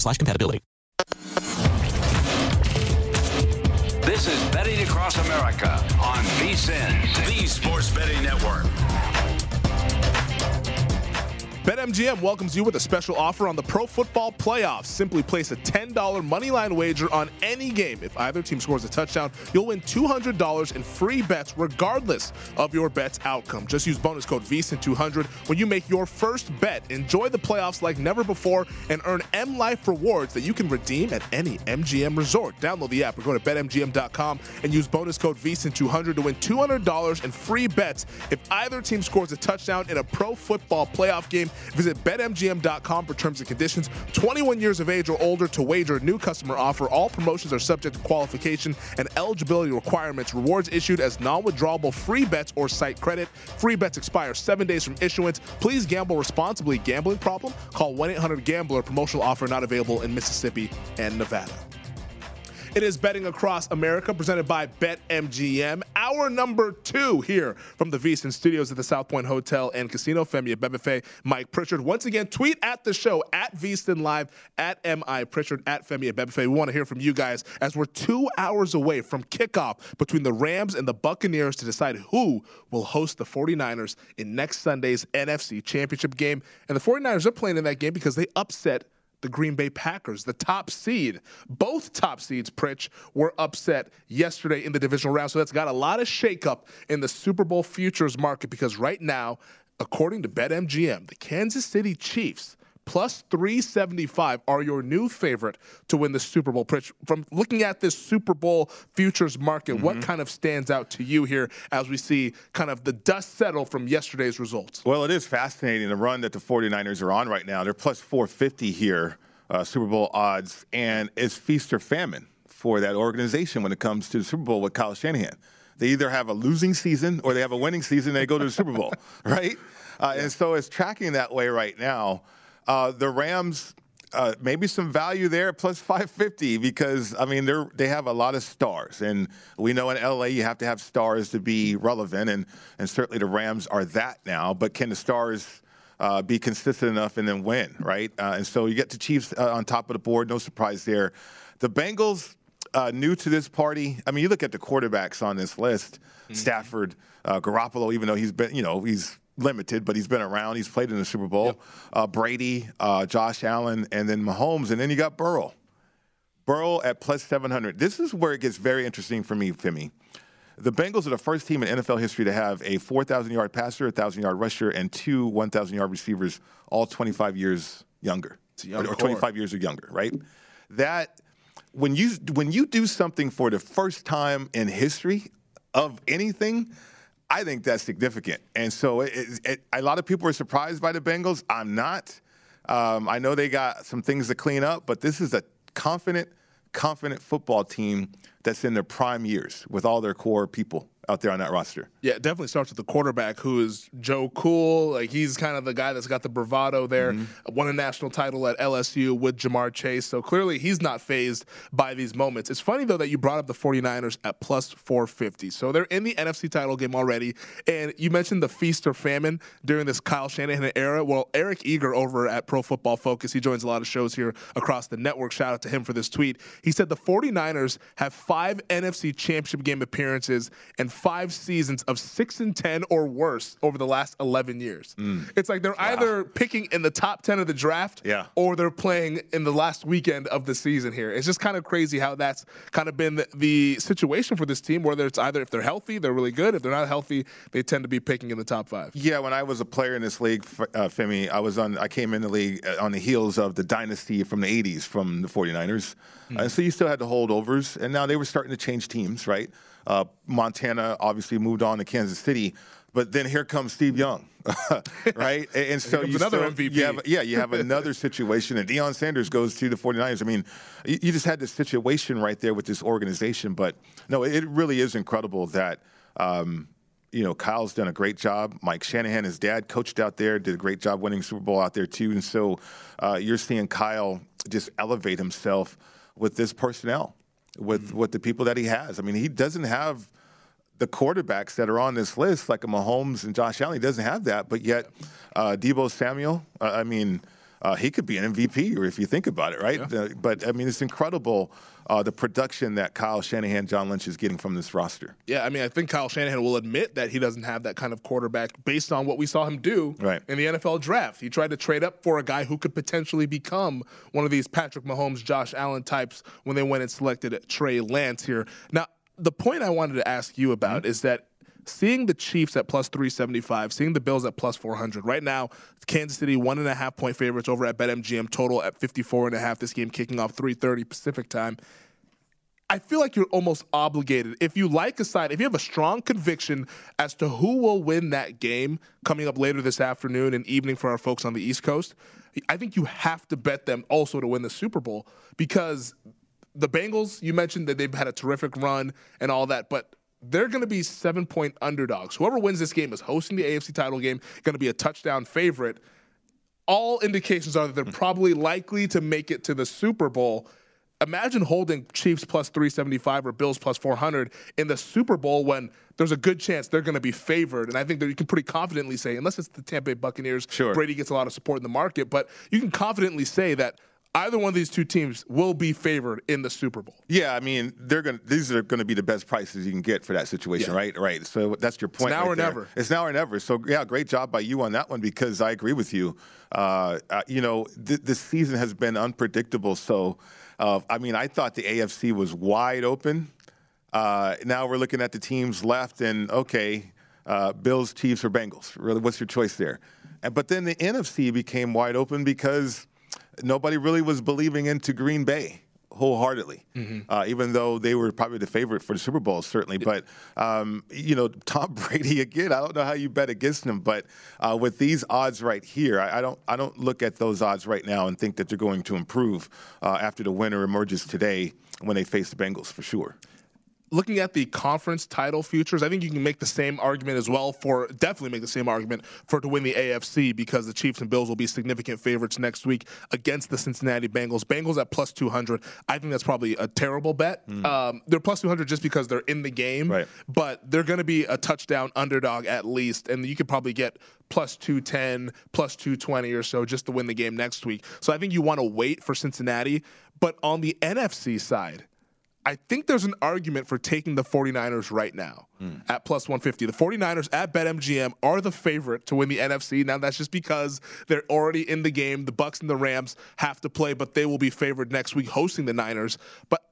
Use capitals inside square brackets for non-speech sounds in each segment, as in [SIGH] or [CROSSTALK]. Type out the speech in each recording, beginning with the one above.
Slash compatibility. This is Betting Across America on VSIN, the Sports Betting Network. BetMGM welcomes you with a special offer on the Pro Football Playoffs. Simply place a $10 moneyline wager on any game. If either team scores a touchdown, you'll win $200 in free bets regardless of your bet's outcome. Just use bonus code VSIN200 when you make your first bet. Enjoy the playoffs like never before and earn M Life rewards that you can redeem at any MGM resort. Download the app or go to betmgm.com and use bonus code VSIN200 to win $200 in free bets if either team scores a touchdown in a Pro Football Playoff game. Visit betmgm.com for terms and conditions. 21 years of age or older to wager. New customer offer. All promotions are subject to qualification and eligibility requirements. Rewards issued as non-withdrawable free bets or site credit. Free bets expire seven days from issuance. Please gamble responsibly. Gambling problem? Call 1-800-GAMBLER. Promotional offer not available in Mississippi and Nevada. It is Betting Across America, presented by BetMGM. Our number two here from the VSIN studios at the South Point Hotel and Casino. Femi Abebefe, Mike Pritchard. Once again, tweet at the show, at VSIN Live, at MI Pritchard, at Femi Abebefe. We want to hear from you guys as we're two hours away from kickoff between the Rams and the Buccaneers to decide who will host the 49ers in next Sunday's NFC Championship game. And the 49ers are playing in that game because they upset the Green Bay Packers, the top seed. Both top seeds, Pritch, were upset yesterday in the divisional round. So that's got a lot of shakeup in the Super Bowl futures market because right now, according to BetMGM, the Kansas City Chiefs plus 375 are your new favorite to win the Super Bowl. Pritch, from looking at this Super Bowl futures market, mm-hmm. what kind of stands out to you here as we see kind of the dust settle from yesterday's results? Well, it is fascinating the run that the 49ers are on right now. They're plus 450 here, uh, Super Bowl odds, and it's feast or famine for that organization when it comes to the Super Bowl with Kyle Shanahan. They either have a losing season or they have a winning season and they go to the Super Bowl, [LAUGHS] right? Uh. And so it's tracking that way right now. Uh, the Rams, uh, maybe some value there, plus 550, because I mean they they have a lot of stars, and we know in LA you have to have stars to be relevant, and and certainly the Rams are that now. But can the stars uh, be consistent enough and then win, right? Uh, and so you get the Chiefs uh, on top of the board, no surprise there. The Bengals. Uh, new to this party. I mean, you look at the quarterbacks on this list: mm-hmm. Stafford, Garoppolo. Even though he's been, you know, he's limited, but he's been around. He's played in the Super Bowl. Yep. Uh, Brady, uh, Josh Allen, and then Mahomes, and then you got Burrow. Burrow at plus 700. This is where it gets very interesting for me, Femi. The Bengals are the first team in NFL history to have a 4,000 yard passer, a 1,000 yard rusher, and two 1,000 yard receivers, all 25 years younger, or, or 25 years or younger, right? That when you when you do something for the first time in history of anything, I think that's significant. And so it, it, a lot of people are surprised by the Bengals. I'm not. Um, I know they got some things to clean up, but this is a confident, confident football team that's in their prime years with all their core people out there on that roster. Yeah, it definitely starts with the quarterback who is Joe Cool. Like he's kind of the guy that's got the bravado there. Mm-hmm. Won a national title at LSU with Ja'Marr Chase. So clearly he's not fazed by these moments. It's funny though that you brought up the 49ers at plus 450. So they're in the NFC title game already. And you mentioned the feast or famine during this Kyle Shanahan era. Well, Eric Eager over at Pro Football Focus, he joins a lot of shows here across the network. Shout out to him for this tweet. He said the 49ers have five NFC championship game appearances and five seasons of six and ten or worse over the last eleven years. It's like they're either picking in the top ten of the draft, Yeah. or they're playing in the last weekend of the season. Here, it's just kind of crazy how that's kind of been the, the situation for this team. Whether it's either if they're healthy, they're really good. If they're not healthy, they tend to be picking in the top five. Yeah, when I was a player in this league, uh, Femi, I was on. I came in the league uh, on the heels of the dynasty from the '80s from the 49ers, and so you still had the holdovers, and now they were starting to change teams, right? Uh, Montana obviously moved on to Kansas City, but then here comes Steve Young, [LAUGHS] right? And, [LAUGHS] and so you another still, MVP. You have, yeah, you have another [LAUGHS] situation, and Deion Sanders goes to the 49ers. I mean, you, you just had this situation right there with this organization, but no, it really is incredible that. Um, you know, Kyle's done a great job. Mike Shanahan, his dad, coached out there, did a great job winning Super Bowl out there too. And so uh, you're seeing Kyle just elevate himself with this personnel, with with the people that he has. I mean, he doesn't have the quarterbacks that are on this list, like a Mahomes and Josh Allen. He doesn't have that, but yet uh, Deebo Samuel. Uh, I mean. Uh, he could be an MVP, or if you think about it, right? Uh, but I mean, it's incredible uh, the production that Kyle Shanahan, John Lynch is getting from this roster. Yeah, I mean, I think Kyle Shanahan will admit that he doesn't have that kind of quarterback based on what we saw him do Right. in the NFL draft. He tried to trade up for a guy who could potentially become one of these Patrick Mahomes, Josh Allen types when they went and selected Trey Lance here. Now, the point I wanted to ask you about Mm-hmm. is that seeing the Chiefs at plus 375, seeing the Bills at plus 400. Right now, Kansas City one and a half point favorites over at BetMGM, total at 54 and a half. This game kicking off 3:30 Pacific time. I feel like you're almost obligated. If you like a side, if you have a strong conviction as to who will win that game coming up later this afternoon and evening for our folks on the East Coast, I think you have to bet them also to win the Super Bowl because the Bengals, you mentioned that they've had a terrific run and all that, but they're going to be seven point underdogs. Whoever wins this game is hosting the AFC title game, going to be a touchdown favorite all indications are that they're hmm. probably likely to make it to the Super Bowl. Imagine holding Chiefs plus 375 or Bills plus 400 in the Super Bowl when there's a good chance they're going to be favored. And I think that you can pretty confidently say, unless it's the Tampa Bay Buccaneers, Sure. Brady gets a lot of support in the market, but you can confidently say that either one of these two teams will be favored in the Super Bowl. Yeah, I mean, they're going. to These are going to be the best prices you can get for that situation, Yeah. right? Right. So that's your point. now right or there. never. It's now or never. So yeah, great job by you on that one because I agree with you. Uh, uh, you know, th- this season has been unpredictable. So, uh, I mean, I thought the AFC was wide open. Uh, now we're looking at the teams left, and okay, uh, Bills, Chiefs, or Bengals. Really, what's your choice there? And, but then the NFC became wide open because nobody really was believing into Green Bay wholeheartedly, uh, even though they were probably the favorite for the Super Bowl, certainly. But um, you know, Tom [LAUGHS] Brady again. I don't know how you bet against him, but uh, with these odds right here, I, I don't. I don't look at those odds right now and think that they're going to improve uh, after the winner emerges today when they face the Bengals for sure. Looking at the conference title futures, I think you can make the same argument as well for definitely make the same argument for to win the AFC because the Chiefs and Bills will be significant favorites next week against the Cincinnati Bengals. Bengals at plus 200. I think that's probably a terrible bet. Um, they're plus 200 just because they're in the game, Right. but they're going to be a touchdown underdog at least, and you could probably get plus 210, plus 220 or so just to win the game next week. So I think you want to wait for Cincinnati. But on the NFC side, I think there's an argument for taking the 49ers right now hmm. at plus 150. The 49ers at BetMGM are the favorite to win the NFC. Now that's just because they're already in the game. The Bucks and the Rams have to play, but they will be favored next week hosting the Niners. But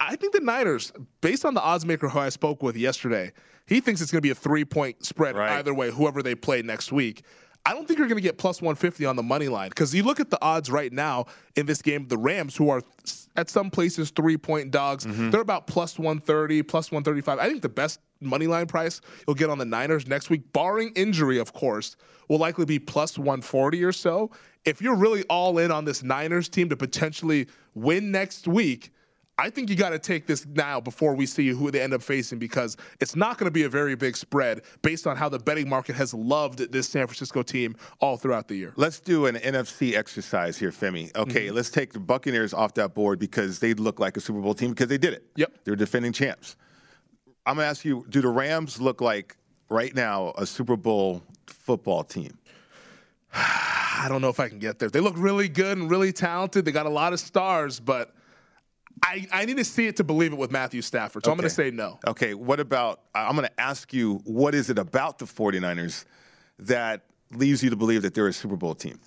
I think the Niners, based on the odds maker who I spoke with yesterday, he thinks it's going to be a three point spread Right. either way, whoever they play next week. I don't think you're going to get plus 150 on the money line because you look at the odds right now in this game. The Rams, who are at some places three point dogs, mm-hmm. they're about plus 130, plus 135. I think the best money line price you'll get on the Niners next week, barring injury, of course, will likely be plus 140 or so. If you're really all in on this Niners team to potentially win next week, I think you got to take this now before we see who they end up facing because it's not going to be a very big spread based on how the betting market has loved this San Francisco team all throughout the year. Let's do an NFC exercise here, Femi. Okay, Mm-hmm. let's take the Buccaneers off that board because they look like a Super Bowl team because they did it. Yep. They're defending champs. I'm going to ask you do the Rams look like right now a Super Bowl football team? [SIGHS] I don't know if I can get there. They look really good and really talented. They got a lot of stars, but I, I need to see it to believe it with Matthew Stafford. So I'm going to say no. Okay, what about I'm going to ask you what is it about the 49ers that leads you to believe that they're a Super Bowl team?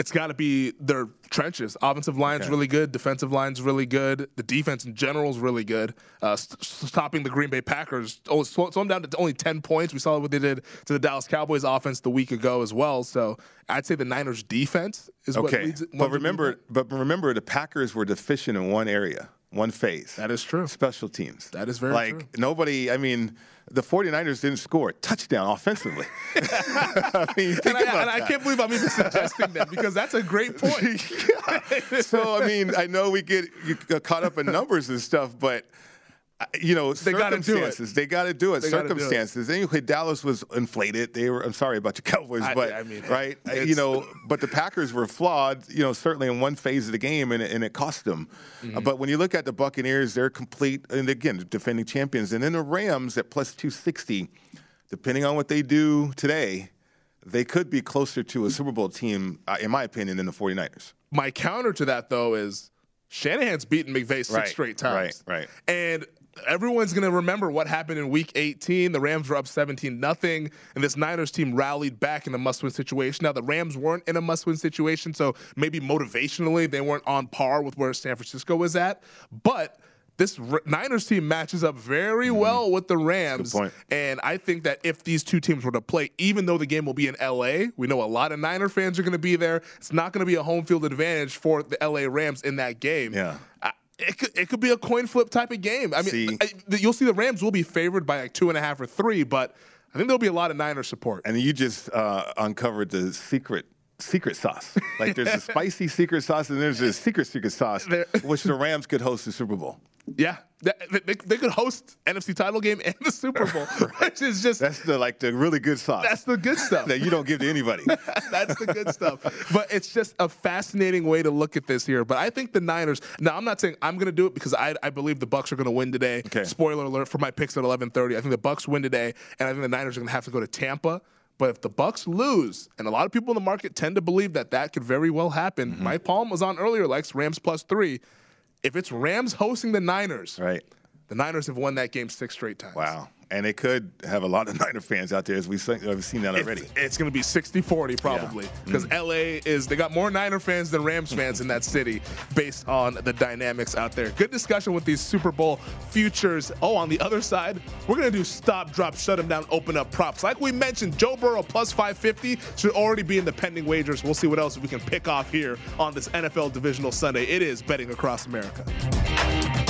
It's got to be their trenches. Offensive line's Okay. really good. Defensive line's really good. The defense in general is really good. Uh, st- stopping the Green Bay Packers, oh, slow, slow them down to only 10 points. We saw what they did to the Dallas Cowboys offense the week ago as well. So I'd say the Niners defense is what Okay, leads. but remember, but remember, the Packers were deficient in one area, one phase. That is true. Special teams. That is very true. like true. nobody. I mean, the 49ers didn't score a touchdown offensively. [LAUGHS] [LAUGHS] I mean, think And I, about and I can't believe I'm even suggesting that because that's a great [LAUGHS] point. so I mean, I know we get caught up in numbers and stuff, but you know, They gotta do it. They got to do it. They gotta do it. Anyway, Dallas was inflated. They were. I'm sorry about your [LAUGHS] Cowboys, I- but I mean, right, you know, but the Packers were flawed. You know, certainly in one phase of the game, and it, and it cost them. Mm-hmm. Uh, but when you look at the Buccaneers, they're complete, and again, defending champions, and then the Rams at plus 260. Depending on what they do today. They could be closer to a Super Bowl team, uh, in my opinion, than the 49ers. My counter to that though is Shanahan's beaten McVay six Right, straight times. right, right. And everyone's going to remember what happened in week 18. The Rams were up 17 nothing, and this Niners team rallied back in a must-win situation. Now the Rams weren't in a must-win situation, so maybe motivationally they weren't on par with where San Francisco was at, but this R- Niners team matches up very well with the Rams. Mm-hmm. And I think that if these two teams were to play, even though the game will be in LA, we know a lot of Niner fans are going to be there. It's not going to be a home field advantage for the LA Rams in that game. Yeah. I, it could, it could be a coin flip type of game. I mean, See- I- you'll see the Rams will be favored by like two and a half or three, but I think there'll be a lot of Niner support. And you just uh, uncovered the secret secret sauce. Like there's a [LAUGHS] spicy secret sauce, and there's a secret secret sauce, There- which the Rams could host the Super Bowl. Yeah, They, they, they could host NFC title game and the Super Bowl, [LAUGHS] which is just That's the like the really good stuff. that's the good stuff. [LAUGHS] that you don't give to anybody. [LAUGHS] That's the good stuff. But it's just a fascinating way to look at this here. But I think the Niners. Now, I'm not saying I'm going to do it because I, I believe the Bucks are going to win today. Okay. Spoiler alert for my picks at 11:30. I think the Bucks win today, and I think the Niners are going to have to go to Tampa. But if the Bucks lose, and a lot of people in the market tend to believe that that could very well happen. Mm-hmm. Mike Palm was on earlier, likes Rams plus three. If it's Rams hosting the Niners, right. the Niners have won that game six straight times. Wow. And it could have a lot of [LAUGHS] Niner fans out there, as we've seen, uh, we've seen that already. It's, it's going to be 60 40 probably because mm. LA is, they got more Niner fans than Rams fans in that city based on the dynamics out there. Good discussion with these Super Bowl futures. Oh, on the other side, we're going to do stop, drop, shut them down, open up props. Like we mentioned, Joe Burrow plus 550 should already be in the pending wagers. We'll see what else we can pick off here on this NFL Divisional Sunday. It is Betting Across America.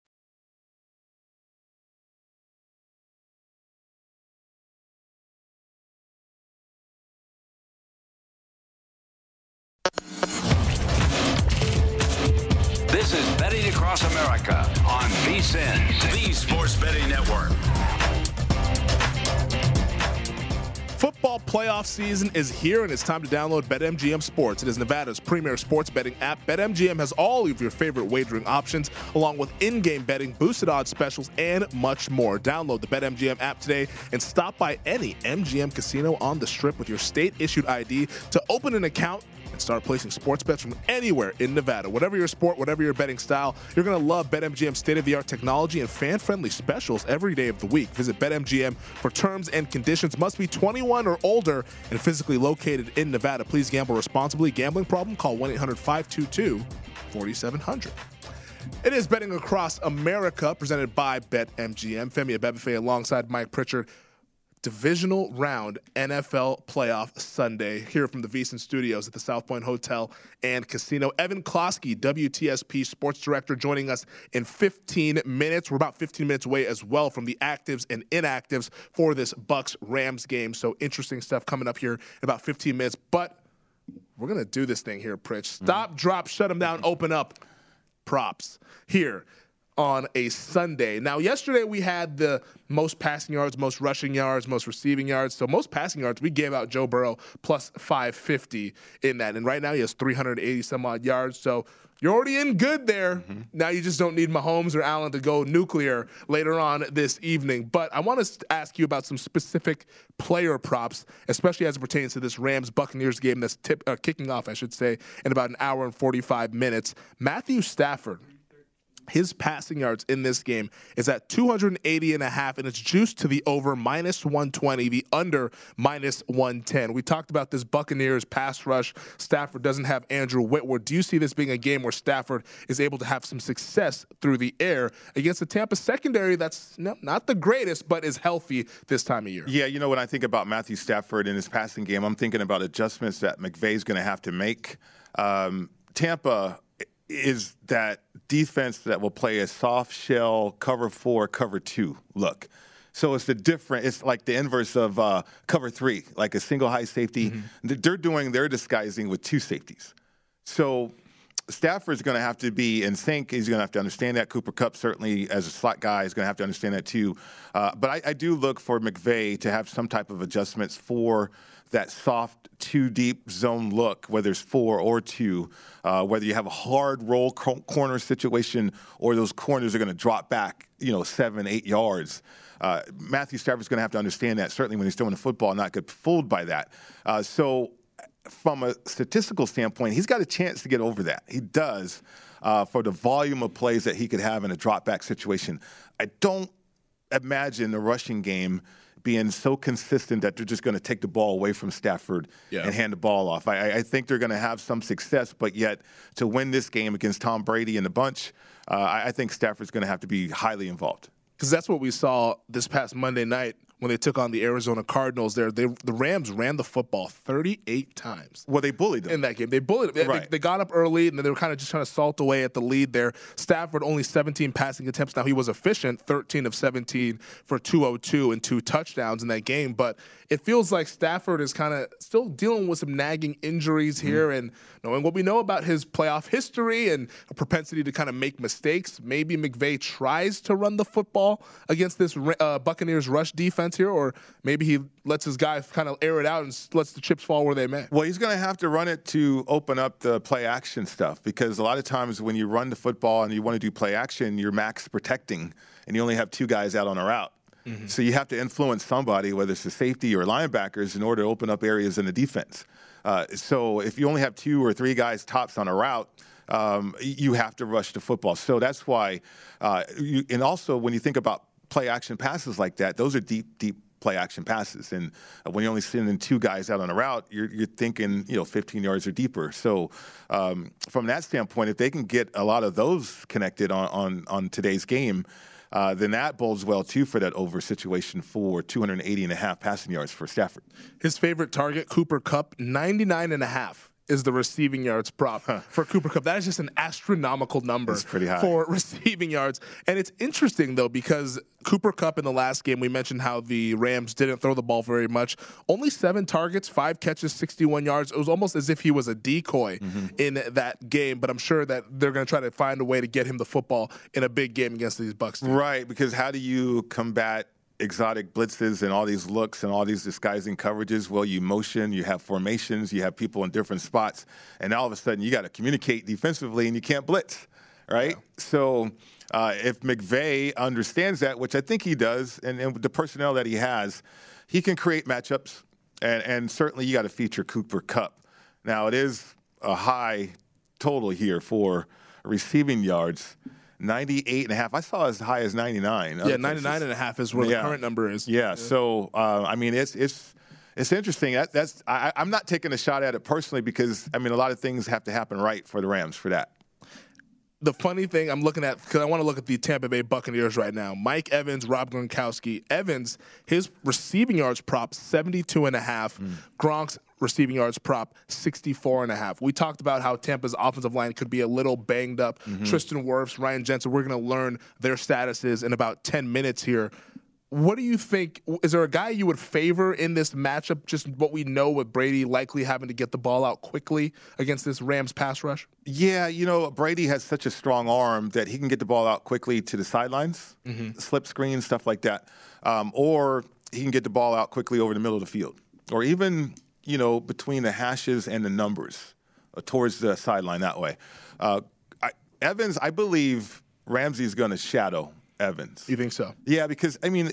Football playoff season is here, and it's time to download BetMGM Sports. It is Nevada's premier sports betting app. BetMGM has all of your favorite wagering options, along with in game betting, boosted odds specials, and much more. Download the BetMGM app today and stop by any MGM casino on the strip with your state issued ID to open an account start placing sports bets from anywhere in Nevada. Whatever your sport, whatever your betting style, you're going to love BetMGM's state of the art technology and fan friendly specials every day of the week. Visit BetMGM for terms and conditions. Must be 21 or older and physically located in Nevada. Please gamble responsibly. Gambling problem? Call 1 800 522 4700. It is Betting Across America, presented by BetMGM. Femi Abebefe alongside Mike Pritchard. Divisional round NFL playoff Sunday here from the VSiN Studios at the South Point Hotel and Casino. Evan Klosky, WTSP Sports Director, joining us in 15 minutes. We're about 15 minutes away as well from the actives and inactives for this Bucks Rams game. So interesting stuff coming up here in about 15 minutes. But we're gonna do this thing here, Pritch. Stop, drop, shut them down, open up props here on a Sunday. Now, yesterday we had the most passing yards, most rushing yards, most receiving yards. So, most passing yards, we gave out Joe Burrow plus 550 in that. And right now he has 380 some odd yards. So, you're already in good there. Mm-hmm. Now you just don't need Mahomes or Allen to go nuclear later on this evening. But I want to ask you about some specific player props, especially as it pertains to this Rams Buccaneers game that's tip, uh, kicking off, I should say, in about an hour and 45 minutes. Matthew Stafford his passing yards in this game is at 280 and a half, and it's juiced to the over minus 120, the under minus 110. We talked about this Buccaneers pass rush. Stafford doesn't have Andrew Whitworth. Do you see this being a game where Stafford is able to have some success through the air against the Tampa secondary that's not the greatest, but is healthy this time of year? Yeah, you know, when I think about Matthew Stafford in his passing game, I'm thinking about adjustments that McVay's going to have to make. Um, Tampa is that defense that will play a soft shell cover four, cover two look. So it's the different. It's like the inverse of uh, cover three, like a single high safety. Mm-hmm. They're doing. They're disguising with two safeties. So Stafford's going to have to be in sync. He's going to have to understand that. Cooper Kupp certainly, as a slot guy, is going to have to understand that too. Uh, but I, I, do look for McVay to have some type of adjustments for that soft two deep zone look, whether it's four or two, uh, whether you have a hard roll corner situation or those corners are going to drop back, you know, seven, eight yards. Uh, Matthew Stafford's going to have to understand that, certainly when he's throwing the football, not get fooled by that. Uh, so, from a statistical standpoint, he's got a chance to get over that. He does uh, for the volume of plays that he could have in a drop back situation. I don't imagine the rushing game being so consistent that they're just going to take the ball away from Stafford yeah. and hand the ball off. I, I think they're going to have some success, but yet to win this game against Tom Brady and the bunch, uh, I, I think Stafford's going to have to be highly involved. Because that's what we saw this past Monday night when they took on the Arizona Cardinals. There, they, the Rams ran the football 38 times. Well, they bullied them in that game. They bullied them. Right. They, they, got up early, and then they were kind of just trying to salt away at the lead there. Stafford only 17 passing attempts. Now he was efficient, 13 of 17 for 202 and two touchdowns in that game. But it feels like Stafford is kind of still dealing with some nagging injuries mm-hmm. here, mm-hmm. and knowing what we know about his playoff history and a propensity to kind of make mistakes, maybe McVay tries to run the football against this uh, Buccaneers rush defense here, or maybe he lets his guys kind of air it out and lets the chips fall where they may? Well, he's going to have to run it to open up the play action stuff because a lot of times when you run the football and you want to do play action, you're max protecting and you only have two guys out on a route. Mm-hmm. So you have to influence somebody, whether it's the safety or linebackers, in order to open up areas in the defense. Uh, so if you only have two or three guys tops on a route, um, you have to rush the football. So that's why, uh, you, and also when you think about play action passes like that, those are deep, deep play action passes. And when you're only sending two guys out on a route, you're, you're thinking, you know, 15 yards or deeper. So um, from that standpoint, if they can get a lot of those connected on, on, on today's game, uh, then that bodes well too for that over situation for 280 and a half passing yards for Stafford. His favorite target, Cooper Kupp, 99 and a half is the receiving yards prop huh. for Cooper Kupp. That is just an astronomical number for [LAUGHS] receiving yards. And it's interesting though because Cooper Kupp in the last game, we mentioned how the Rams didn't throw the ball very much. Only seven targets, five catches, 61 yards. It was almost as if he was a decoy mm-hmm. in that game. But I'm sure that they're going to try to find a way to get him the football in a big game against these Bucks. Right, because how do you combat exotic blitzes and all these looks and all these disguising coverages. Well, you motion, you have formations, you have people in different spots, and all of a sudden you got to communicate defensively and you can't blitz, right? Yeah. So uh, if McVay understands that, which I think he does, and, and the personnel that he has, he can create matchups, and, and certainly you got to feature Cooper Kupp. Now it is a high total here for receiving yards. 98 and a half. I saw as high as 99. Yeah, 99 and a half is where Yeah. the current number is. Yeah. So uh, I mean, it's it's it's interesting. That, that's I, I'm not taking a shot at it personally because I mean, a lot of things have to happen right for the Rams for that. the funny thing I'm looking at because I want to look at the Tampa Bay Buccaneers right now. Mike Evans, Rob Gronkowski. Evans, his receiving yards prop 72 and a half. Gronk's receiving yards prop 64 and a half. We talked about how Tampa's offensive line could be a little banged up. Tristan Wirfs, Ryan Jensen, we're going to learn their statuses in about 10 minutes here. What do you think? Is there a guy you would favor in this matchup? Just what we know with Brady likely having to get the ball out quickly against this Rams pass rush? Yeah, you know, Brady has such a strong arm that he can get the ball out quickly to the sidelines, slip screen, stuff like that. Um, or he can get the ball out quickly over the middle of the field. Or even, you know, between the hashes and the numbers uh, towards the sideline that way. Uh, I, Evans, I believe Ramsey's going to shadow Evans. You think so? Yeah, because, I mean,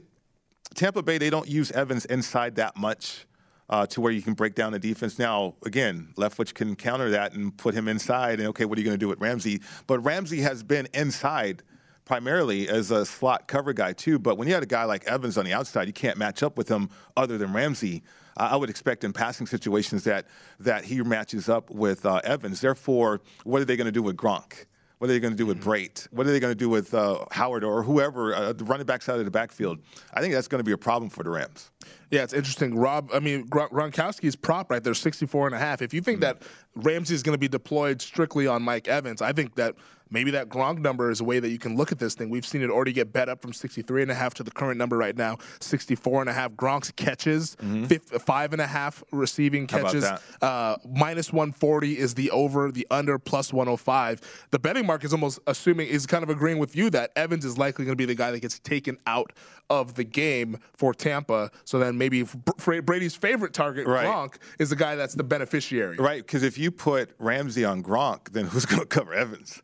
Tampa Bay, they don't use Evans inside that much uh, to where you can break down the defense. Now, again, Leftwich can counter that and put him inside. And okay, what are you going to do with Ramsey? But Ramsey has been inside primarily as a slot cover guy too. But when you had a guy like Evans on the outside, you can't match up with him other than Ramsey. I would expect in passing situations that that he matches up with uh, Evans. Therefore, what are they going to do with Gronk? What are they going to do with Brate? What are they going to do with uh, Howard or whoever, uh, the running backs out of the backfield? I think that's going to be a problem for the Rams. Yeah, it's interesting. Rob, I mean, Gron- Gronkowski's prop right there, 64 and a half. If you think that Ramsey is going to be deployed strictly on Mike Evans, I think that maybe that Gronk number is a way that you can look at this thing. We've seen it already get bet up from 63 and a half to the current number right now, 64 and a half. Gronk's catches, fif- five and a half receiving catches. that? Uh, minus 140 is the over, the under plus 105. The betting mark is almost assuming, is kind of agreeing with you that Evans is likely going to be the guy that gets taken out of the game for Tampa. So then maybe Br- Brady's favorite target, Right. Gronk, is the guy that's the beneficiary. Right, because if you put Ramsey on Gronk, then who's going to cover Evans?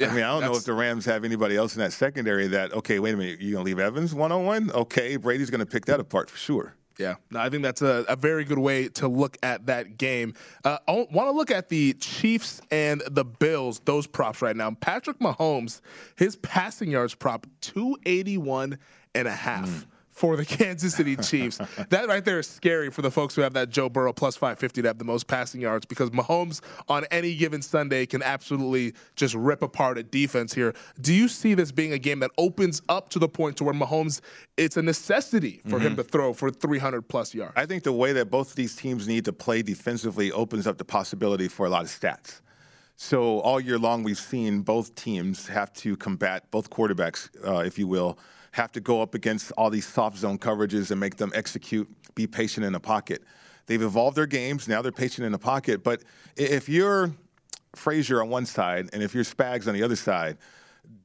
I mean, I don't know if the Rams have anybody else in that secondary that, okay, wait a minute, you're going to leave Evans one on one? Okay, Brady's going to pick that apart for sure. Yeah, no, I think that's a, a very good way to look at that game. Uh, I want to look at the Chiefs and the Bills, those props right now. Patrick Mahomes, his passing yards prop, 281 and a half. For the [LAUGHS] Kansas City Chiefs. that right there is scary for the folks who have that Joe Burrow plus 550 to have the most passing yards because Mahomes on any given Sunday can absolutely just rip apart a defense here. Do you see this being a game that opens up to the point to where Mahomes, it's a necessity for him to throw for 300 plus yards? I think the way that both of these teams need to play defensively opens up the possibility for a lot of stats. So all year long, we've seen both teams have to combat both quarterbacks, uh, if you will, have to go up against all these soft zone coverages and make them execute, be patient in the pocket. They've evolved their games. Now they're patient in the pocket. But if you're Frazier on one side and if you're Spags on the other side,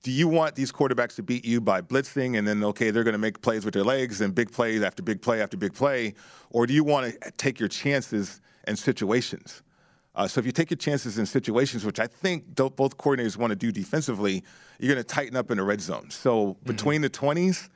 do you want these quarterbacks to beat you by blitzing and then okay they're going to make plays with their legs and big plays after big play after big play, or do you want to take your chances in situations? Uh, so if you take your chances in situations, which I think both coordinators want to do defensively, you're going to tighten up in the red zone. So between the 20s,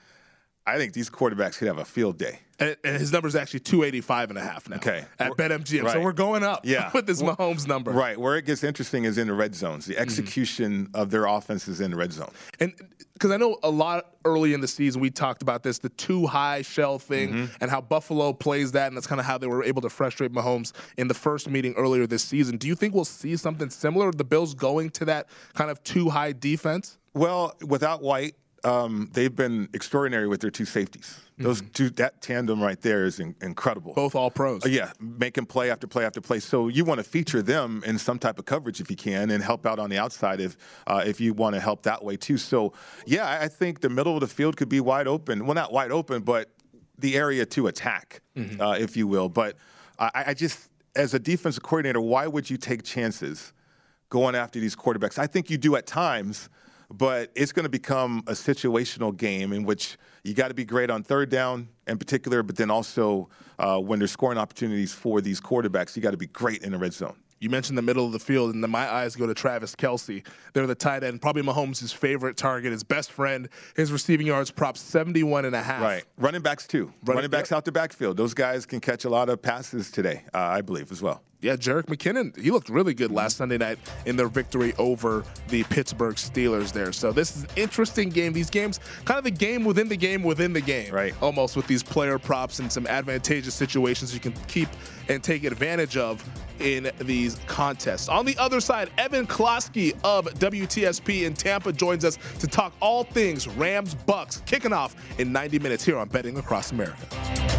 I think these quarterbacks could have a field day. And, and his number is actually 285 and a half now. Okay. At BetMGM. So we're going up Yeah. [LAUGHS] with this Mahomes number. Right. Where it gets interesting is in the red zones. Mm-hmm. The execution of their offenses in the red zone. And because I know a lot early in the season, we talked about this the two high shell thing Mm-hmm. and how Buffalo plays that. And that's kind of how they were able to frustrate Mahomes in the first meeting earlier this season. Do you think we'll see something similar? The Bills going to that kind of two high defense? Well, without White, um, they've been extraordinary with their two safeties. Those two, that tandem right there is in, incredible. Mm-hmm. Both all pros. Uh, yeah, making play after play after play. So you want to feature them in some type of coverage if you can, and help out on the outside if uh, if you want to help that way too. So yeah, I- I think the middle of the field could be wide open. Well, not wide open, but the area to attack, Mm-hmm. uh, if you will. But I, I just, as a defensive coordinator, why would you take chances going after these quarterbacks? I think you do at times, but it's going to become a situational game in which you got to be great on third down in particular, but then also uh, when there's scoring opportunities for these quarterbacks, you got to be great in the red zone. You mentioned the middle of the field, and then my eyes go to Travis Kelce. They're the tight end, probably Mahomes' favorite target, his best friend. His receiving yards prop 71 and a half. Right. Running backs, too. Running, Running backs out the backfield. Those guys can catch a lot of passes today, uh, I believe, as well yeah, Jerick McKinnon, he looked really good last Sunday night in their victory over the Pittsburgh Steelers there. So this is an interesting game. These games, kind of the game within the game within the game. Right. Almost with these player props and some advantageous situations you can keep and take advantage of in these contests. On the other side, Evan Klosky of WTSP in Tampa joins us to talk all things Rams Bucks, kicking off in 90 minutes here on Betting Across America.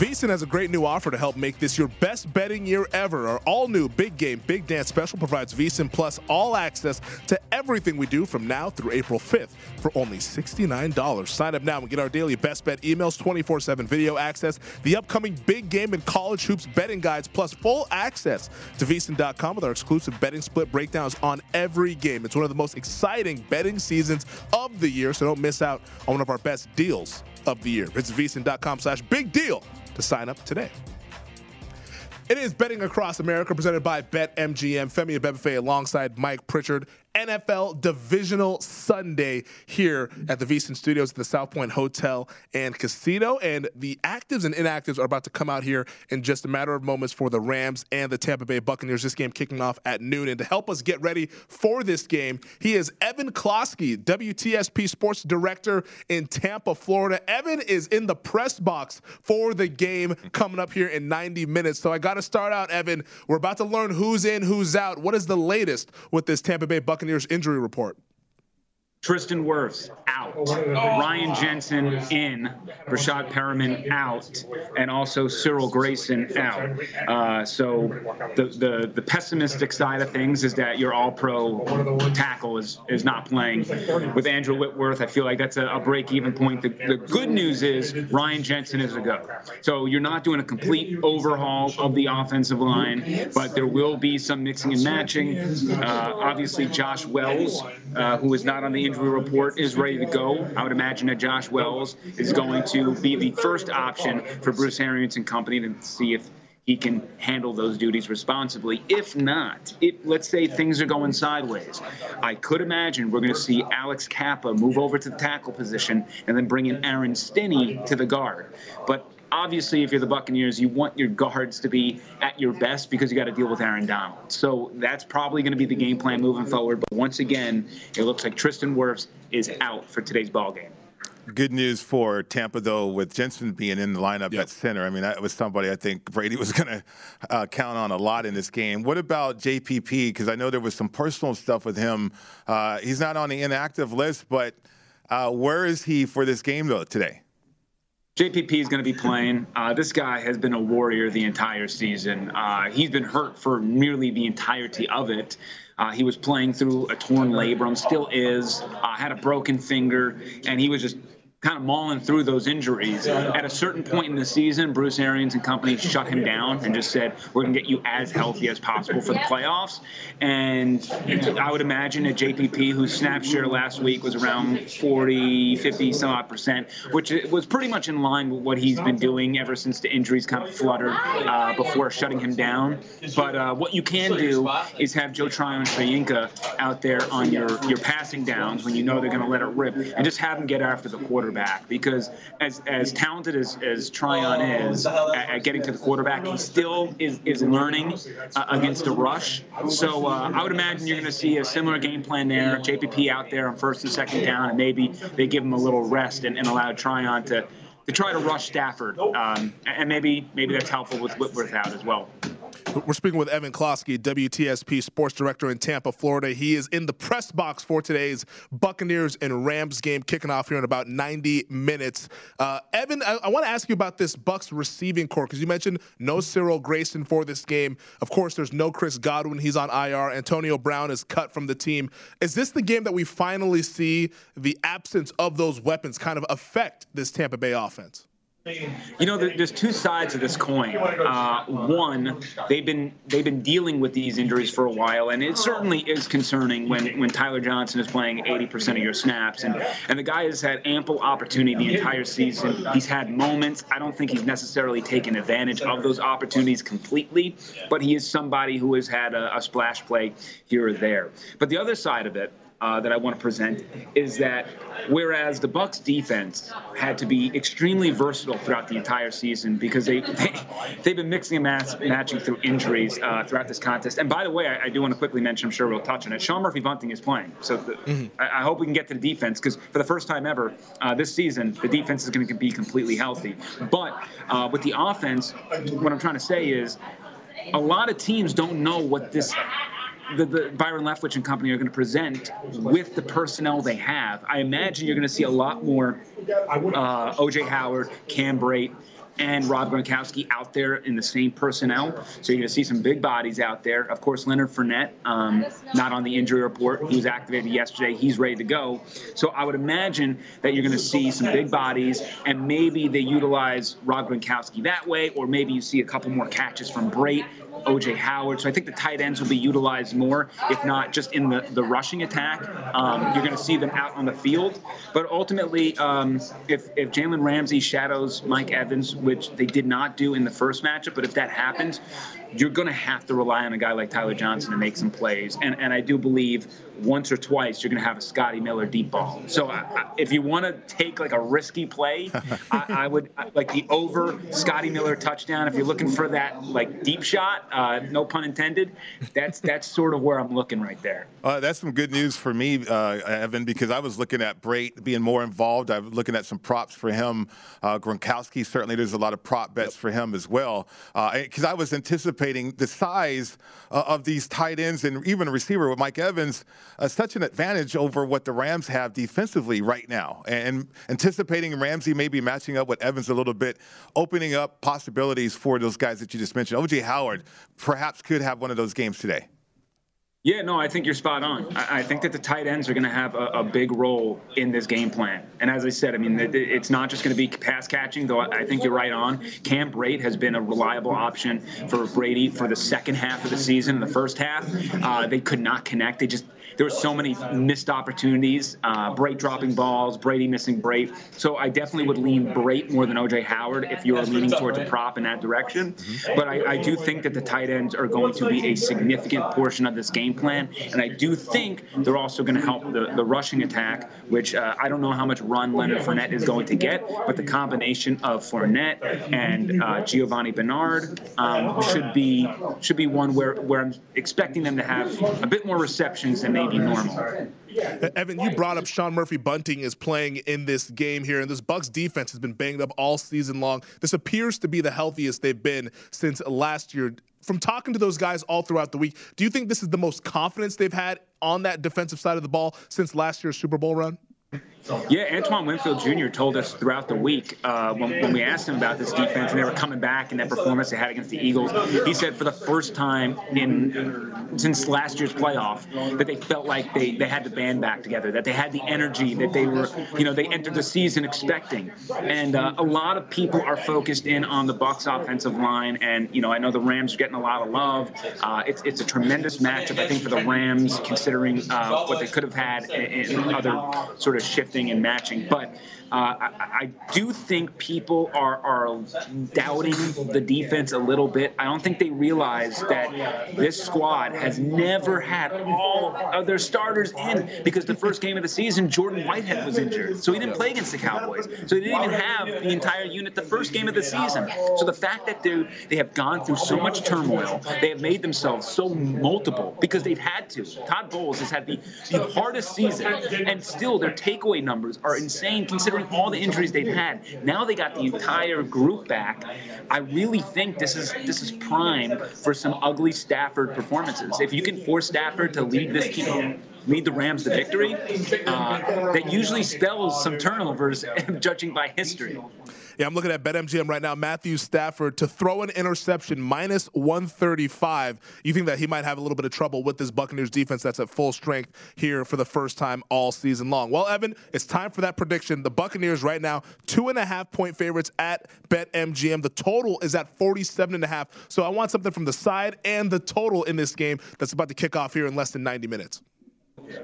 VSIN has a great new offer to help make this your best betting year ever. Our all new Big Game Big Dance special provides VSIN Plus all access to everything we do from now through April 5th for only $69. Sign up now and get our daily best bet emails, 24 7 video access, the upcoming big game and college hoops betting guides, plus full access to VSIN.com with our exclusive betting split breakdowns on every game. It's one of the most exciting betting seasons of the year, so don't miss out on one of our best deals of the year. Visit VSIN.com slash big deal to sign up today. It is Betting Across America presented by BetMGM. Femi Abebefe alongside Mike Pritchard. NFL Divisional Sunday here at the VSIN Studios at the South Point Hotel and Casino. And the actives and inactives are about to come out here in just a matter of moments for the Rams and the Tampa Bay Buccaneers. This game kicking off at noon. And to help us get ready for this game, he is Evan Klosky, WTSP Sports Director in Tampa, Florida. Evan is in the press box for the game coming up here in 90 minutes. So I got to start out, Evan. We're about to learn who's in, who's out. What is the latest with this Tampa Bay Buccaneers? Buccaneers injury report. Tristan Wirfs out. Ryan Jensen in. Breshad Perriman out. And also Cyril Grayson out. Uh, so the, the, the pessimistic side of things is that your all pro tackle is, is not playing. With Andrew Whitworth, I feel like that's a, a break even point. The, the good news is Ryan Jensen is a go. So you're not doing a complete overhaul of the offensive line, but there will be some mixing and matching. Uh, obviously, Josh Wells, uh, who is not on the injury report is ready to go. I would imagine that Josh Wells is going to be the first option for Bruce Arians and company to see if he can handle those duties responsibly. If not, if let's say things are going sideways, I could imagine we're going to see Alex Cappa move over to the tackle position and then bring in Aaron Stinnie to the guard. But obviously, if you're the Buccaneers, you want your guards to be at your best because you got to deal with Aaron Donald. So that's probably going to be the game plan moving forward. But once again, it looks like Tristan Wirfs is out for today's ball game. Good news for Tampa, though, with Jensen being in the lineup yep. at center. I mean, that was somebody I think Brady was going to uh, count on a lot in this game. What about JPP? Because I know there was some personal stuff with him. Uh, he's not on the inactive list, but uh, where is he for this game, though, today? JPP is going to be playing. Uh, this guy has been a warrior the entire season. Uh, he's been hurt for nearly the entirety of it. Uh, he was playing through a torn labrum, still is, uh, had a broken finger, and he was just kind of mauling through those injuries. At a certain point in the season, Bruce Arians and company shut him down and just said, "We're going to get you as healthy as possible for the playoffs." And I would imagine a JPP, whose snap share last week was around 40, 50 some odd percent, which was pretty much in line with what he's been doing ever since the injuries kind of fluttered uh, before shutting him down. But uh, what you can do is have Joe Tryon Shoyinka out there on your your passing downs when you know they're going to let it rip, and just have him get after the quarterback quarterback because as as talented as, as Tryon is at, at getting to the quarterback, he still is, is learning uh, against the rush. So uh, I would imagine you're going to see a similar game plan there. JPP out there on first and second down, and maybe they give him a little rest and, and allow Tryon to to try to rush Stafford, um, and maybe maybe that's helpful with Whitworth out as well. We're speaking with Evan Klosky, WTSP sports director in Tampa, Florida. He is in the press box for today's Buccaneers and Rams game, kicking off here in about 90 minutes. Uh, Evan, I, I want to ask you about this Bucks receiving corps because you mentioned no Cyril Grayson for this game. Of course, there's no Chris Godwin; he's on IR. Antonio Brown is cut from the team. Is this the game that we finally see the absence of those weapons kind of affect this Tampa Bay offense? You know, there's two sides of this coin. Uh, one, they've been they've been dealing with these injuries for a while, and it certainly is concerning when, when Tyler Johnson is playing 80% of your snaps, and and the guy has had ample opportunity the entire season. He's had moments. I don't think he's necessarily taken advantage of those opportunities completely, but he is somebody who has had a, a splash play here or there. But the other side of it uh, that I want to present is that whereas the Bucks defense had to be extremely versatile throughout the entire season because they, [LAUGHS] they they've been mixing and match, matching through injuries uh, throughout this contest. And by the way, I, I, do want to quickly mention, I'm sure we'll touch on it. Sean Murphy Bunting is playing, so the, mm-hmm. I, I, hope we can get to the defense because for the first time ever uh, this season, the defense is going to be completely healthy. But uh, with the offense, what I'm trying to say is a lot of teams don't know what this the, the Byron Leftwich and company are going to present with the personnel they have. I imagine you're going to see a lot more uh, OJ Howard, Cam Brate, and Rob Gronkowski out there in the same personnel. So you're going to see some big bodies out there. Of course, Leonard Fournette, um, not on the injury report. He was activated yesterday. He's ready to go. So I would imagine that you're going to see some big bodies, and maybe they utilize Rob Gronkowski that way, or maybe you see a couple more catches from Brate OJ Howard. So I think the tight ends will be utilized more, if not just in the, the rushing attack. Um, you're going to see them out on the field. But ultimately, um, if, if Jalen Ramsey shadows Mike Evans, which they did not do in the first matchup, but if that happens, you're going to have to rely on a guy like Tyler Johnson to make some plays. And, and I do believe once or twice you're going to have a Scotty Miller deep ball. So I, I, if you want to take like a risky play, [LAUGHS] I, I, would like the over Scotty Miller touchdown. If you're looking for that like deep shot, uh, no pun intended, that's that's sort of where I'm looking right there. Uh, that's some good news for me, uh, Evan, because I was looking at Brate being more involved. I was looking at some props for him. Uh, Gronkowski certainly there's a lot of prop bets yep. for him as well because uh, I was anticipating anticipating the size uh, of these tight ends and even a receiver with Mike Evans uh, such an advantage over what the Rams have defensively right now. And anticipating Ramsey maybe matching up with Evans a little bit, opening up possibilities for those guys that you just mentioned. OJ Howard perhaps could have one of those games today. Yeah, no, I think you're spot on. I, think that the tight ends are going to have a, a, big role in this game plan. And as I said, I mean, it, it's not just going to be pass catching, though I think you're right on. Cam Brate has been a reliable option for Brady for the second half of the season. In the first half, uh, they could not connect. They just there were so many missed opportunities. Uh, dropping balls, Brady missing Brate. So I definitely would lean Brate more than OJ Howard if you are leaning towards a prop in that direction. Mm-hmm. But I, I do think that the tight ends are going to be a significant portion of this game plan, and I do think they're also going to help the, the rushing attack, which uh, I don't know how much run Leonard Fournette is going to get, but the combination of Fournette and uh, Giovani Bernard um, should be should be one where where I'm expecting them to have a bit more receptions than maybe normal. Evan, you brought up Sean Murphy Bunting is playing in this game here, and this Bucks defense has been banged up all season long. This appears to be the healthiest they've been since last year. From talking to those guys all throughout the week, do you think this is the most confidence they've had on that defensive side of the ball since last year's Super Bowl run? Yeah, Antoine Winfield Jr. told us throughout the week uh, when, when, we asked him about this defense and they were coming back in that performance they had against the Eagles. He said for the first time in since last year's playoff that they felt like they, they had the band back together, that they had the energy that they were, you know, they entered the season expecting. And uh, a lot of people are focused in on the Bucks offensive line, and you know, I know the Rams are getting a lot of love. Uh, it's it's a tremendous matchup, I think, for the Rams considering uh, what they could have had in, in other sort of shifts shifting and matching. But uh, I, I, do think people are, are doubting the defense a little bit. I don't think they realize that this squad has never had all of their starters in because the first game of the season, Jordan Whitehead was injured. So he didn't play against the Cowboys. So they didn't even have the entire unit the first game of the season. So the fact that they they have gone through so much turmoil, they have made themselves so multiple because they've had to. Todd Bowles has had the, the hardest season, and still their takeaway numbers are insane considering all the injuries they've had. Now they got the entire group back. I really think this is this is prime for some ugly Stafford performances. If you can force Stafford to lead this team lead the Rams to victory, uh, that usually spells some turnovers, [LAUGHS] judging by history. Yeah, I'm looking at BetMGM right now. Matthew Stafford to throw an interception minus 135. You think that he might have a little bit of trouble with this Buccaneers defense that's at full strength here for the first time all season long. Well, Evan, it's time for that prediction. The Buccaneers right now, two and a half point favorites at BetMGM. The total is at 47 and a half. So I want something from the side and the total in this game that's about to kick off here in less than 90 minutes.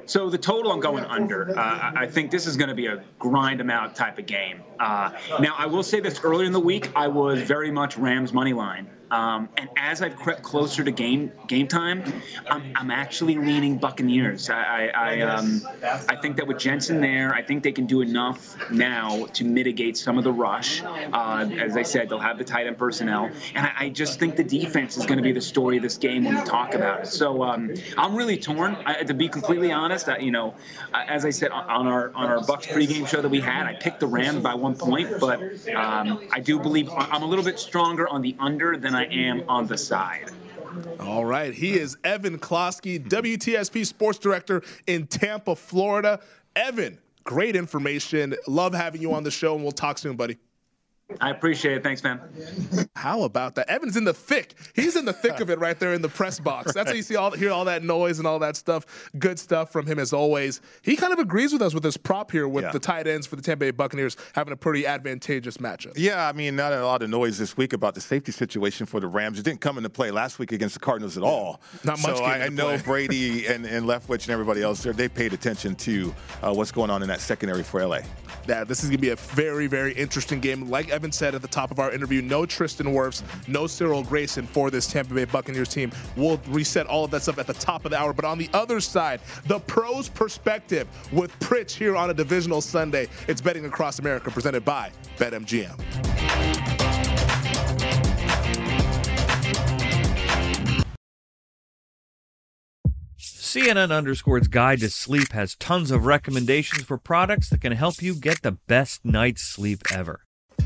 So the total, I'm going under. Uh, I think this is going to be a grind them out type of game. Uh, now, I will say this: earlier in the week, I was very much Rams money line. Um, and as I've crept closer to game game time, I'm, I'm actually leaning Buccaneers. I I, I, um, I, think that with Jensen there, I think they can do enough now to mitigate some of the rush. Uh, as I said, they'll have the tight end personnel, and I, I just think the defense is going to be the story of this game when we talk about it. So um, I'm really torn. to be completely honest, you know, as I said on our on our Bucks pregame show that we had, I picked the Rams by one point, but um, I do believe I'm a little bit stronger on the under than I am on the side. All right. He is Evan Klosky, WTSP Sports Director in Tampa, Florida. Evan, great information. Love having you on the show, and we'll talk soon, buddy. I appreciate it. Thanks, man. How about that? Evan's in the thick. He's in the thick of it right there in the press box. [LAUGHS] That's how you see all hear all that noise and all that stuff. Good stuff from him as always. He kind of agrees with us with this prop here with yeah. the tight ends for the Tampa Bay Buccaneers having a pretty advantageous matchup. Yeah, I mean, not a lot of noise this week about the safety situation for the Rams. It didn't come into play last week against the Cardinals at all. Not much. So I, I know play. Brady [LAUGHS] and, and Leftwich and everybody else there, they paid attention to uh, what's going on in that secondary for LA. Yeah, this is going to be a very, very interesting game. Like Evan said at the top of our interview. No Tristan Wirfs, no Cyril Grayson for this Tampa Bay Buccaneers team. We'll reset all of that stuff at the top of the hour. But on the other side, the pros perspective with Pritch here on a divisional Sunday. It's Betting Across America presented by BetMGM. CNN Underscore's Guide to Sleep has tons of recommendations for products that can help you get the best night's sleep ever.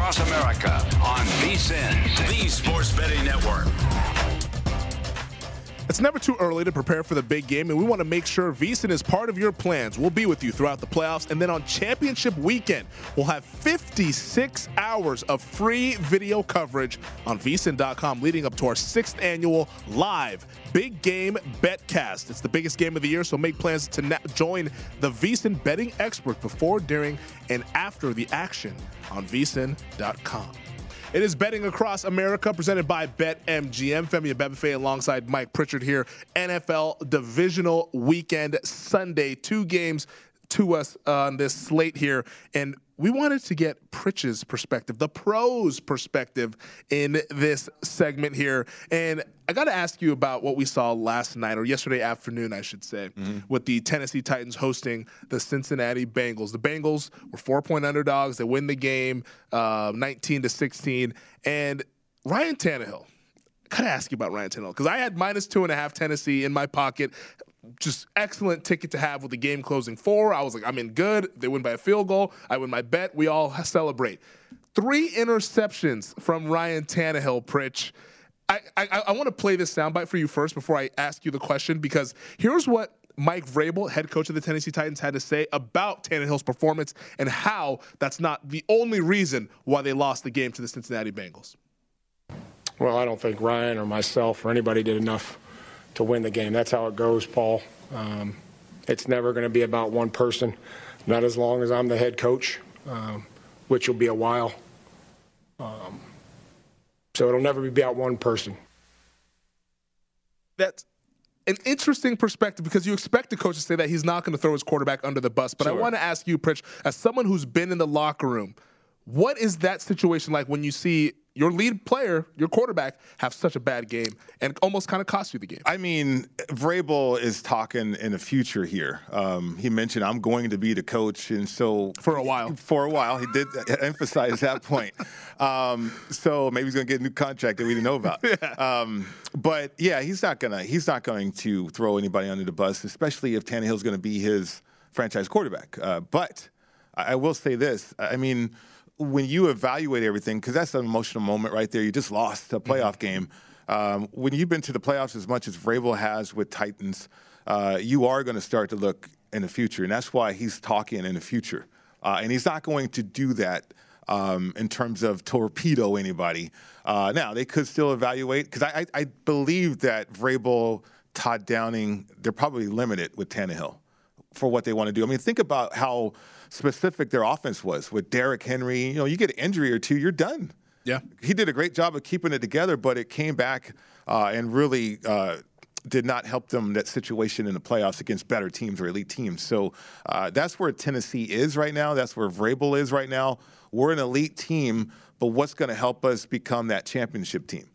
Across America on VSIN, the Sports Betting Network. It's never too early to prepare for the big game, and we want to make sure VSIN is part of your plans. We'll be with you throughout the playoffs, and then on championship weekend, we'll have 56 hours of free video coverage on VSIN.com leading up to our sixth annual live big game betcast. It's the biggest game of the year, so make plans to na- join the VSIN betting expert before, during, and after the action on VSIN.com. It is betting across America, presented by BetMGM. Femi Abebefe alongside Mike Pritchard here. NFL Divisional Weekend Sunday, two games to us on this slate here, and we wanted to get Pritch's perspective, the pros perspective in this segment here. And I got to ask you about what we saw last night, or yesterday afternoon, I should say, mm-hmm. with the Tennessee Titans hosting the Cincinnati Bengals. The Bengals were four point underdogs. They win the game uh, 19 to 16. And Ryan Tannehill, gotta ask you about Ryan Tannehill because I had minus two and a half Tennessee in my pocket just excellent ticket to have with the game closing four. I was like, I'm in good. They win by a field goal. I win my bet. We all celebrate. Three interceptions from Ryan Tannehill, Pritch. I, I, I want to play this soundbite for you first before I ask you the question because here's what Mike Vrabel, head coach of the Tennessee Titans, had to say about Tannehill's performance and how that's not the only reason why they lost the game to the Cincinnati Bengals. Well, I don't think Ryan or myself or anybody did enough to win the game. That's how it goes, Paul. Um, it's never going to be about one person, not as long as I'm the head coach, um, which will be a while. Um, so it'll never be about one person. That's an interesting perspective because you expect the coach to say that he's not going to throw his quarterback under the bus. But sure. I want to ask you, Pritch, as someone who's been in the locker room, what is that situation like when you see your lead player, your quarterback, have such a bad game and almost kind of cost you the game. I mean, Vrabel is talking in the future here. Um, he mentioned I'm going to be the coach, and so for a while, for a while, he did [LAUGHS] emphasize that point. Um, so maybe he's going to get a new contract that we didn't know about. [LAUGHS] yeah. Um, but yeah, he's not gonna he's not going to throw anybody under the bus, especially if Tannehill's going to be his franchise quarterback. Uh, but I will say this: I mean when you evaluate everything, because that's an emotional moment right there. You just lost a playoff mm-hmm. game. Um, when you've been to the playoffs as much as Vrabel has with Titans, uh, you are going to start to look in the future, and that's why he's talking in the future. Uh, and he's not going to do that um, in terms of torpedo anybody. Uh, now they could still evaluate because I, I, I, believe that Vrabel, Todd Downing, they're probably limited with Tannehill for what they want to do. I mean, think about how specific their offense was with Derrick Henry. You know, you get an injury or two, you're done. Yeah, he did a great job of keeping it together, but it came back uh, and really uh, did not help them that situation in the playoffs against better teams or elite teams. So uh, that's where Tennessee is right now. That's where Vrabel is right now. We're an elite team, but what's going to help us become that championship team?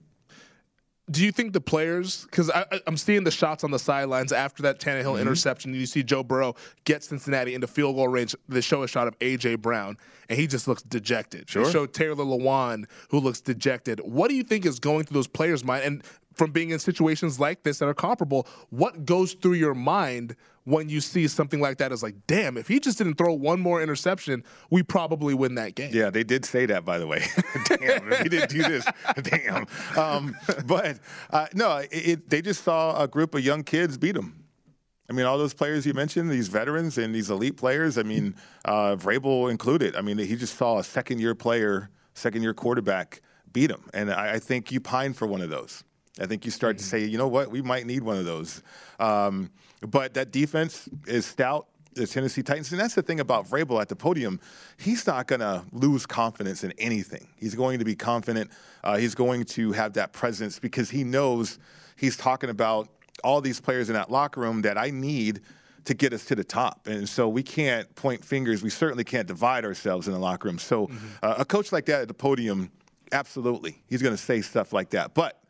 Do you think the players? Because I'm seeing the shots on the sidelines after that Tannehill mm-hmm. interception. You see Joe Burrow get Cincinnati into field goal range. They show a shot of AJ Brown, and he just looks dejected. Sure. They show Taylor Lewan, who looks dejected. What do you think is going through those players' mind? And from being in situations like this that are comparable, what goes through your mind when you see something like that? Is like, damn, if he just didn't throw one more interception, we probably win that game. Yeah, they did say that, by the way. [LAUGHS] damn, if he didn't do this, [LAUGHS] damn. Um, but uh, no, it, it, they just saw a group of young kids beat them. I mean, all those players you mentioned, these veterans and these elite players. I mean, uh, Vrabel included. I mean, he just saw a second-year player, second-year quarterback beat him, and I, I think you pine for one of those. I think you start to mm-hmm. say, you know what, we might need one of those. Um, but that defense is stout. The Tennessee Titans, and that's the thing about Vrabel at the podium. He's not going to lose confidence in anything. He's going to be confident. Uh, he's going to have that presence because he knows he's talking about all these players in that locker room that I need to get us to the top. And so we can't point fingers. We certainly can't divide ourselves in the locker room. So mm-hmm. uh, a coach like that at the podium, absolutely, he's going to say stuff like that. But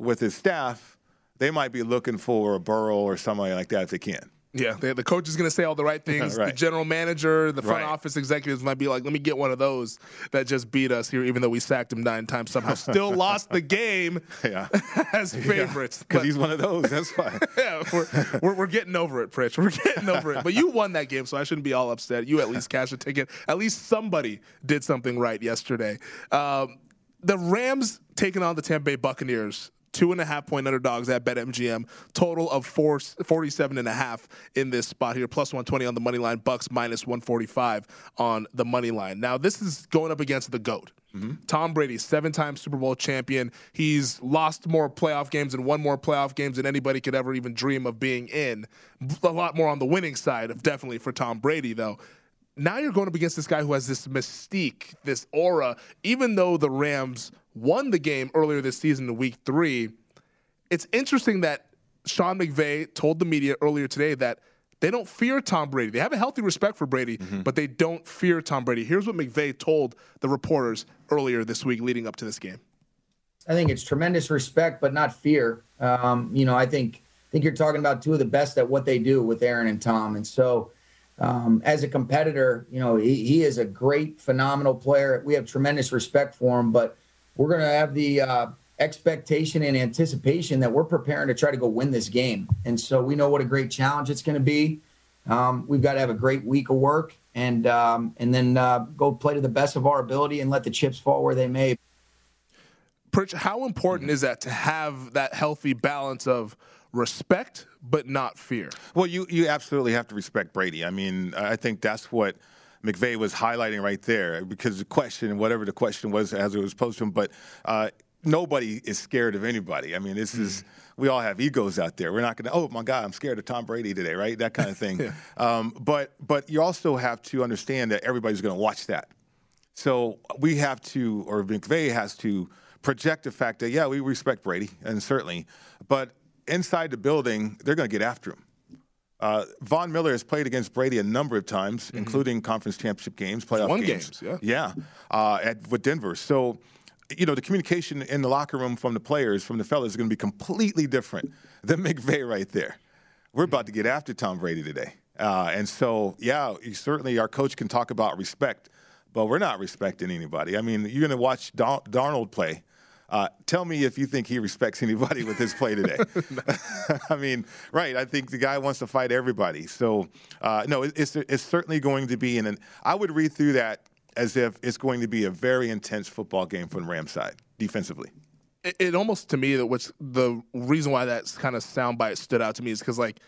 with his staff, they might be looking for a Burrow or somebody like that if they can. Yeah, the coach is going to say all the right things. [LAUGHS] right. The general manager, the front right. office executives might be like, "Let me get one of those that just beat us here, even though we sacked him nine times. Somehow, [LAUGHS] still lost the game yeah. [LAUGHS] as favorites because yeah. he's one of those. That's why. yeah, we're, we're, we're, getting over it, Pritch. We're getting over it. But you won that game, so I shouldn't be all upset. You at least cashed a ticket. At least somebody did something right yesterday. Um, the Rams taking on the Tampa Bay Buccaneers two and a half point underdogs at BetMGM. Total of four, 47 and a half in this spot here. Plus 120 on the money line. Bucks minus 145 on the money line. Now, this is going up against the GOAT. Mm-hmm. Tom Brady, seven time Super Bowl champion. He's lost more playoff games and won more playoff games than anybody could ever even dream of being in. A lot more on the winning side of definitely for Tom Brady, though now you're going up against this guy who has this mystique, this aura. Even though the Rams won the game earlier this season in week three, it's interesting that Sean McVay told the media earlier today that they don't fear Tom Brady. They have a healthy respect for Brady, mm-hmm. but they don't fear Tom Brady. Here's what McVay told the reporters earlier this week leading up to this game. I think it's tremendous respect, but not fear. Um, you know, I think I think you're talking about two of the best at what they do with Aaron and Tom, and so um, as a competitor, you know, he, he, is a great, phenomenal player. We have tremendous respect for him, but we're going to have the uh, expectation and anticipation that we're preparing to try to go win this game. And so we know what a great challenge it's going to be. Um, we've got to have a great week of work and um, and then uh, go play to the best of our ability and let the chips fall where they may. Pritch, how important is that to have that healthy balance of respect but not fear. Well, you you absolutely have to respect Brady. I mean, I think that's what McVay was highlighting right there because the question, whatever the question was as it was posed to him, but uh, nobody is scared of anybody. I mean, this is we all have egos out there. We're not going to, oh my God, I'm scared of Tom Brady today, right? That kind of thing. [LAUGHS] yeah. um, but but you also have to understand that everybody's going to watch that. So we have to, or McVay has to project the fact that yeah, we respect Brady, and certainly, but inside the building, they're going to get after him. Uh, Von Miller has played against Brady a number of times, mm-hmm. including conference championship games, playoff One games. games. Yeah, yeah, uh, at, with Denver. So you know, the communication in the locker room from the players, from the fellas, is going to be completely different than [LAUGHS] McVay right there. We're about to get after Tom Brady today. Uh, and so, yeah, certainly our coach can talk about respect, but we're not respecting anybody. I mean, you're going to watch Dar- Donald play. Uh, tell me if you think he respects anybody with his play today. [LAUGHS] [LAUGHS] I mean, right? I think the guy wants to fight everybody. So, uh, no, it's, it's certainly going to be. And I would read through that as if it's going to be a very intense football game from the Rams side defensively. It, it almost to me that what's the reason why that kind of soundbite stood out to me is because like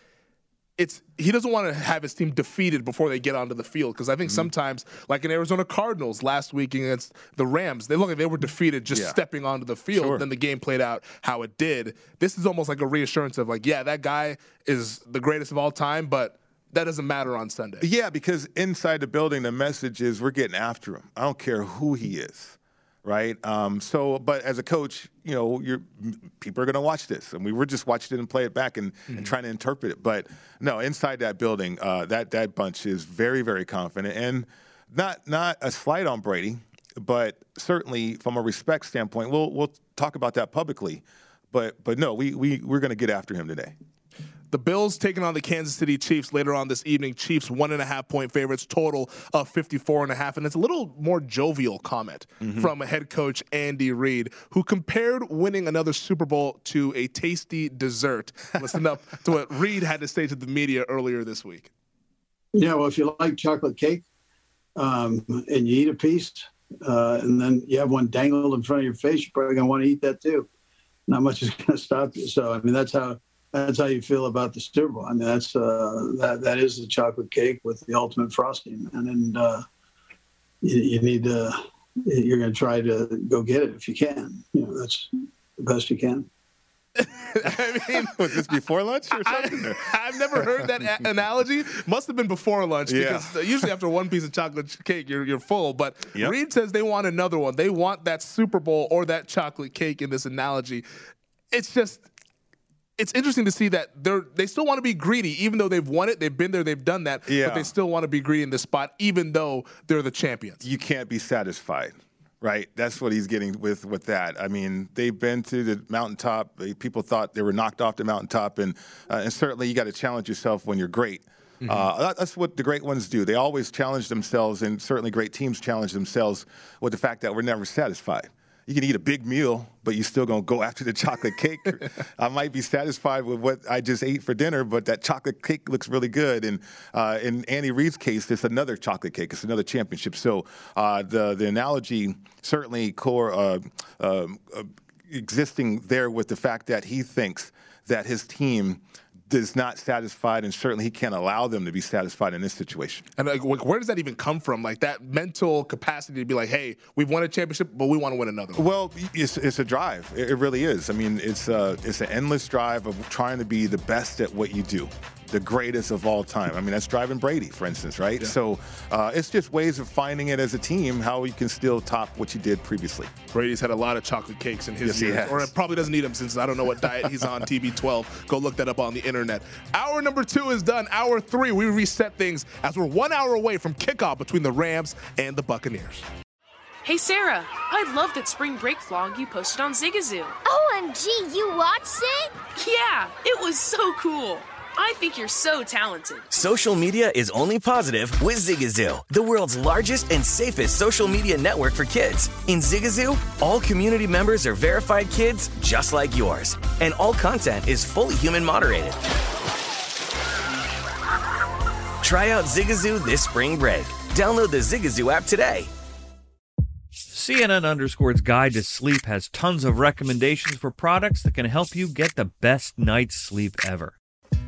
it's he doesn't want to have his team defeated before they get onto the field because I think mm-hmm. sometimes, like in Arizona Cardinals last week against the Rams, they look like they were defeated just yeah. stepping onto the field. Sure. Then the game played out how it did. This is almost like a reassurance of like, yeah, that guy is the greatest of all time, but that doesn't matter on Sunday. Yeah, because inside the building, the message is we're getting after him. I don't care who he is, right? Um, so, but as a coach, you know, people are going to watch this, and we were just watching it and play it back and, mm-hmm. and trying to interpret it. But no, inside that building, uh, that that bunch is very, very confident, and not not a slight on Brady, but certainly from a respect standpoint, we'll we'll talk about that publicly. But but no, we we we're going to get after him today. The Bills taking on the Kansas City Chiefs later on this evening. Chiefs one and a half point favorites, total of 54 and a half. And it's a little more jovial comment mm-hmm. from head coach Andy Reid, who compared winning another Super Bowl to a tasty dessert. [LAUGHS] Listen up to what Reid had to say to the media earlier this week. Yeah, well, if you like chocolate cake um, and you eat a piece, uh, and then you have one dangled in front of your face, you're probably going to want to eat that too. Not much is going to stop you. So, I mean, that's how that's how you feel about the Super Bowl. I mean, that's uh, that that is the chocolate cake with the ultimate frosting, and and uh, you, you, need to you're going to try to go get it if you can. You know, that's the best you can. [LAUGHS] I mean, was this before lunch or [LAUGHS] something? I, have never heard that a- analogy. Must have been before lunch because yeah. usually after one piece of chocolate cake, you're you're full. But yep. Reid says they want another one. They want that Super Bowl or that chocolate cake in this analogy. It's just it's interesting to see that they're they still want to be greedy, even though they've won it, they've been there, they've done that, yeah. but they still want to be greedy in this spot, even though they're the champions. You can't be satisfied, right? That's what he's getting with with that. I mean, they've been to the mountaintop. People thought they were knocked off the mountaintop, and uh, and certainly you got to challenge yourself when you're great. Mm-hmm. Uh, that's what the great ones do. They always challenge themselves, and certainly great teams challenge themselves with the fact that we're never satisfied you can eat a big meal, but you're still gonna go after the chocolate cake. [LAUGHS] I might be satisfied with what I just ate for dinner, but that chocolate cake looks really good. And uh, in Andy Reid's case, it's another chocolate cake. It's another championship. So uh, the the analogy certainly core uh, um, uh, existing there with the fact that he thinks that his team is not satisfied, and certainly he can't allow them to be satisfied in this situation. And like, where does that even come from? Like that mental capacity to be like, "Hey, we've won a championship, but we want to win another." One. Well, it's, it's a drive. It, really is. I mean, it's a, uh, it's an endless drive of trying to be the best at what you do the greatest of all time. I mean, that's driving Brady, for instance, right? Yeah. So uh, it's just ways of finding it as a team how you can still top what you did previously. Brady's had a lot of chocolate cakes in his yes, years, or probably doesn't eat them since I don't know what diet he's on. TB12. [LAUGHS] Go look that up on the internet. Hour number two is done. Hour three, we reset things as we're one hour away from kickoff between the Rams and the Buccaneers. Hey Sarah, I love that spring break vlog you posted on Zigazoo. OMG, you watched it? Yeah, it was so cool. I think you're so talented. Social media is only positive with Zigazoo, the world's largest and safest social media network for kids. In Zigazoo, all community members are verified kids just like yours, and all content is fully human moderated. Try out Zigazoo this spring break. Download the Zigazoo app today. CNN Underscore's Guide to Sleep has tons of recommendations for products that can help you get the best night's sleep ever.